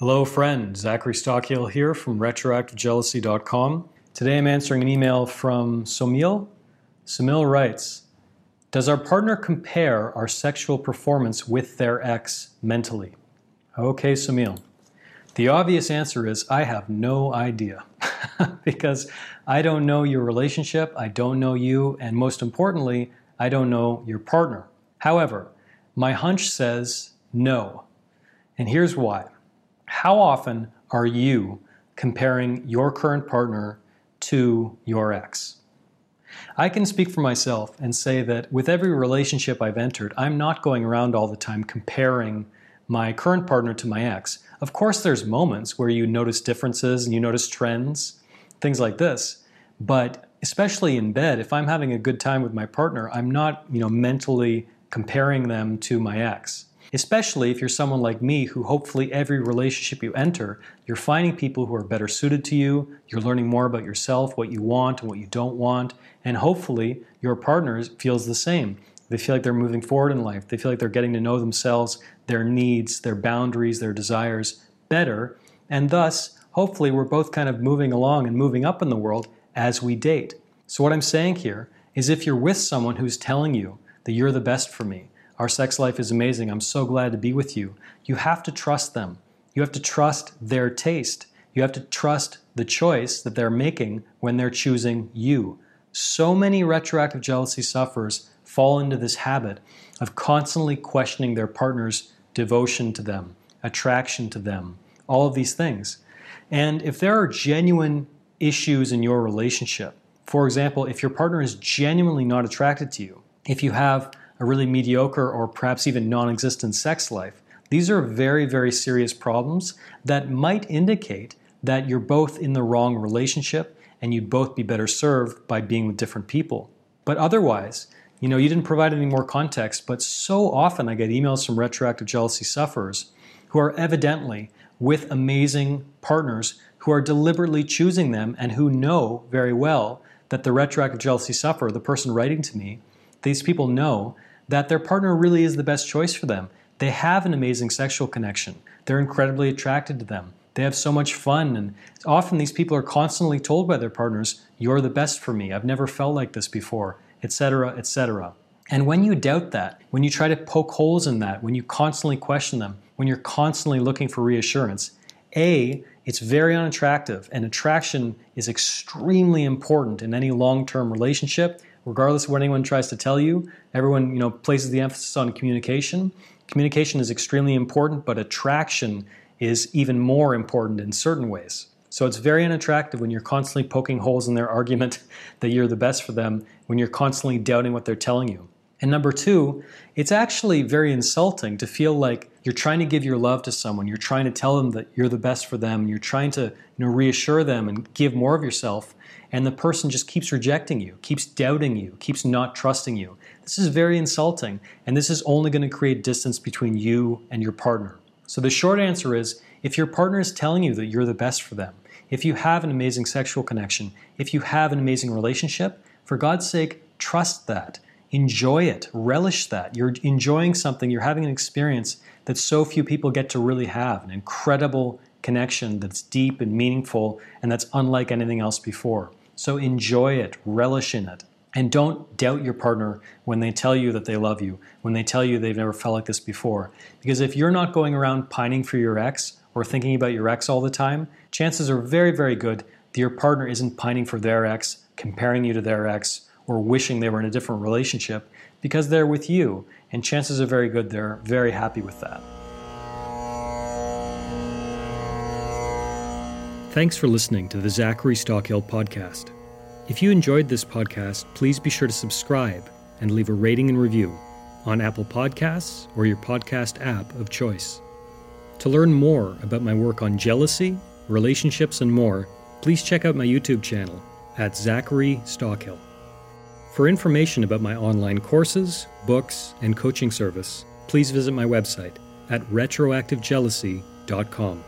Hello, friend. Zachary Stockill here from retroactivejealousy.com. Today I'm answering an email from Samil. Samil writes Does our partner compare our sexual performance with their ex mentally? Okay, Samil. The obvious answer is I have no idea because I don't know your relationship, I don't know you, and most importantly, I don't know your partner. However, my hunch says no. And here's why. How often are you comparing your current partner to your ex? I can speak for myself and say that with every relationship I've entered, I'm not going around all the time comparing my current partner to my ex. Of course, there's moments where you notice differences and you notice trends, things like this. But especially in bed, if I'm having a good time with my partner, I'm not, you know, mentally comparing them to my ex. Especially if you're someone like me who hopefully every relationship you enter, you're finding people who are better suited to you, you're learning more about yourself, what you want and what you don't want, and hopefully your partner feels the same. They feel like they're moving forward in life. They feel like they're getting to know themselves, their needs, their boundaries, their desires better. And thus, hopefully, we're both kind of moving along and moving up in the world as we date. So, what I'm saying here is if you're with someone who's telling you that you're the best for me, our sex life is amazing, I'm so glad to be with you, you have to trust them. You have to trust their taste. You have to trust the choice that they're making when they're choosing you. So many retroactive jealousy sufferers fall into this habit of constantly questioning their partner's devotion to them, attraction to them, all of these things. And if there are genuine issues in your relationship, for example, if your partner is genuinely not attracted to you, if you have a really mediocre or perhaps even non existent sex life, these are very, very serious problems that might indicate that you're both in the wrong relationship and you'd both be better served by being with different people. But otherwise, you know, you didn't provide any more context, but so often I get emails from retroactive jealousy sufferers who are evidently with amazing partners who are deliberately choosing them and who know very well that the retroactive jealousy sufferer, the person writing to me, these people know that their partner really is the best choice for them. They have an amazing sexual connection. They're incredibly attracted to them. They have so much fun, and often these people are constantly told by their partners, You're the best for me. I've never felt like this before etc., etc. And when you doubt that, when you try to poke holes in that, when you constantly question them, when you're constantly looking for reassurance, A, it's very unattractive, and attraction is extremely important in any long term relationship, regardless of what anyone tries to tell you. Everyone you know, places the emphasis on communication. Communication is extremely important, but attraction is even more important in certain ways. So it's very unattractive when you're constantly poking holes in their argument that you're the best for them, when you're constantly doubting what they're telling you. And number two, it's actually very insulting to feel like you're trying to give your love to someone, you're trying to tell them that you're the best for them, you're trying to you know, reassure them and give more of yourself, and the person just keeps rejecting you, keeps doubting you, keeps not trusting you. This is very insulting, and this is only going to create distance between you and your partner. So the short answer is if your partner is telling you that you're the best for them, if you have an amazing sexual connection, if you have an amazing relationship, for God's sake, trust that. Enjoy it. Relish that. You're enjoying something, you're having an experience that so few people get to really have an incredible connection that's deep and meaningful and that's unlike anything else before. So enjoy it, relish in it. And don't doubt your partner when they tell you that they love you, when they tell you they've never felt like this before. Because if you're not going around pining for your ex or thinking about your ex all the time, chances are very, very good that your partner isn't pining for their ex, comparing you to their ex, or wishing they were in a different relationship because they're with you. And chances are very good they're very happy with that. Thanks for listening to the Zachary Stockill podcast. If you enjoyed this podcast, please be sure to subscribe and leave a rating and review on Apple Podcasts or your podcast app of choice. To learn more about my work on jealousy, relationships, and more, please check out my YouTube channel at Zachary Stockill. For information about my online courses, books, and coaching service, please visit my website at retroactivejealousy.com.